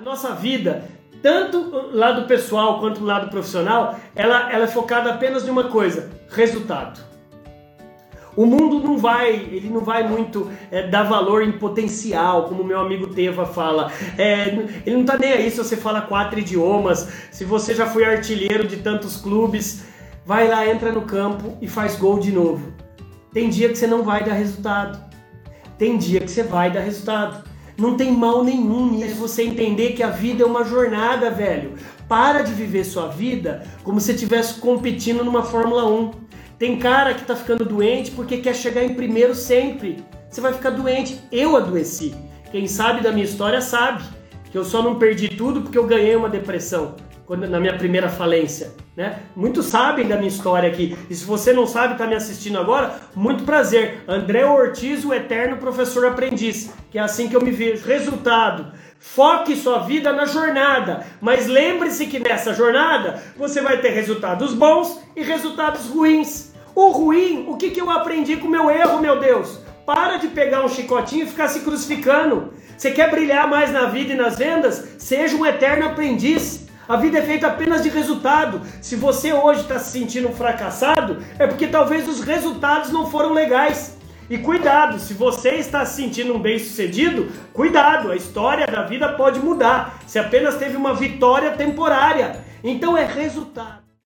A nossa vida, tanto lado pessoal quanto lado profissional, ela, ela é focada apenas em uma coisa: resultado. O mundo não vai, ele não vai muito é, dar valor em potencial, como meu amigo Teva fala. É, ele não tá nem aí se você fala quatro idiomas, se você já foi artilheiro de tantos clubes. Vai lá, entra no campo e faz gol de novo. Tem dia que você não vai dar resultado. Tem dia que você vai dar resultado. Não tem mal nenhum nisso. Você entender que a vida é uma jornada, velho. Para de viver sua vida como se estivesse competindo numa Fórmula 1. Tem cara que tá ficando doente porque quer chegar em primeiro sempre. Você vai ficar doente. Eu adoeci. Quem sabe da minha história sabe que eu só não perdi tudo porque eu ganhei uma depressão quando, na minha primeira falência. Né? Muitos sabem da minha história aqui. E se você não sabe, está me assistindo agora, muito prazer. André Ortiz, o eterno professor aprendiz, que é assim que eu me vejo. Resultado. Foque sua vida na jornada, mas lembre-se que nessa jornada você vai ter resultados bons e resultados ruins. O ruim, o que, que eu aprendi com meu erro, meu Deus? Para de pegar um chicotinho e ficar se crucificando. Você quer brilhar mais na vida e nas vendas? Seja um eterno aprendiz. A vida é feita apenas de resultado. Se você hoje está se sentindo fracassado, é porque talvez os resultados não foram legais. E cuidado, se você está se sentindo um bem-sucedido, cuidado, a história da vida pode mudar. Se apenas teve uma vitória temporária. Então é resultado.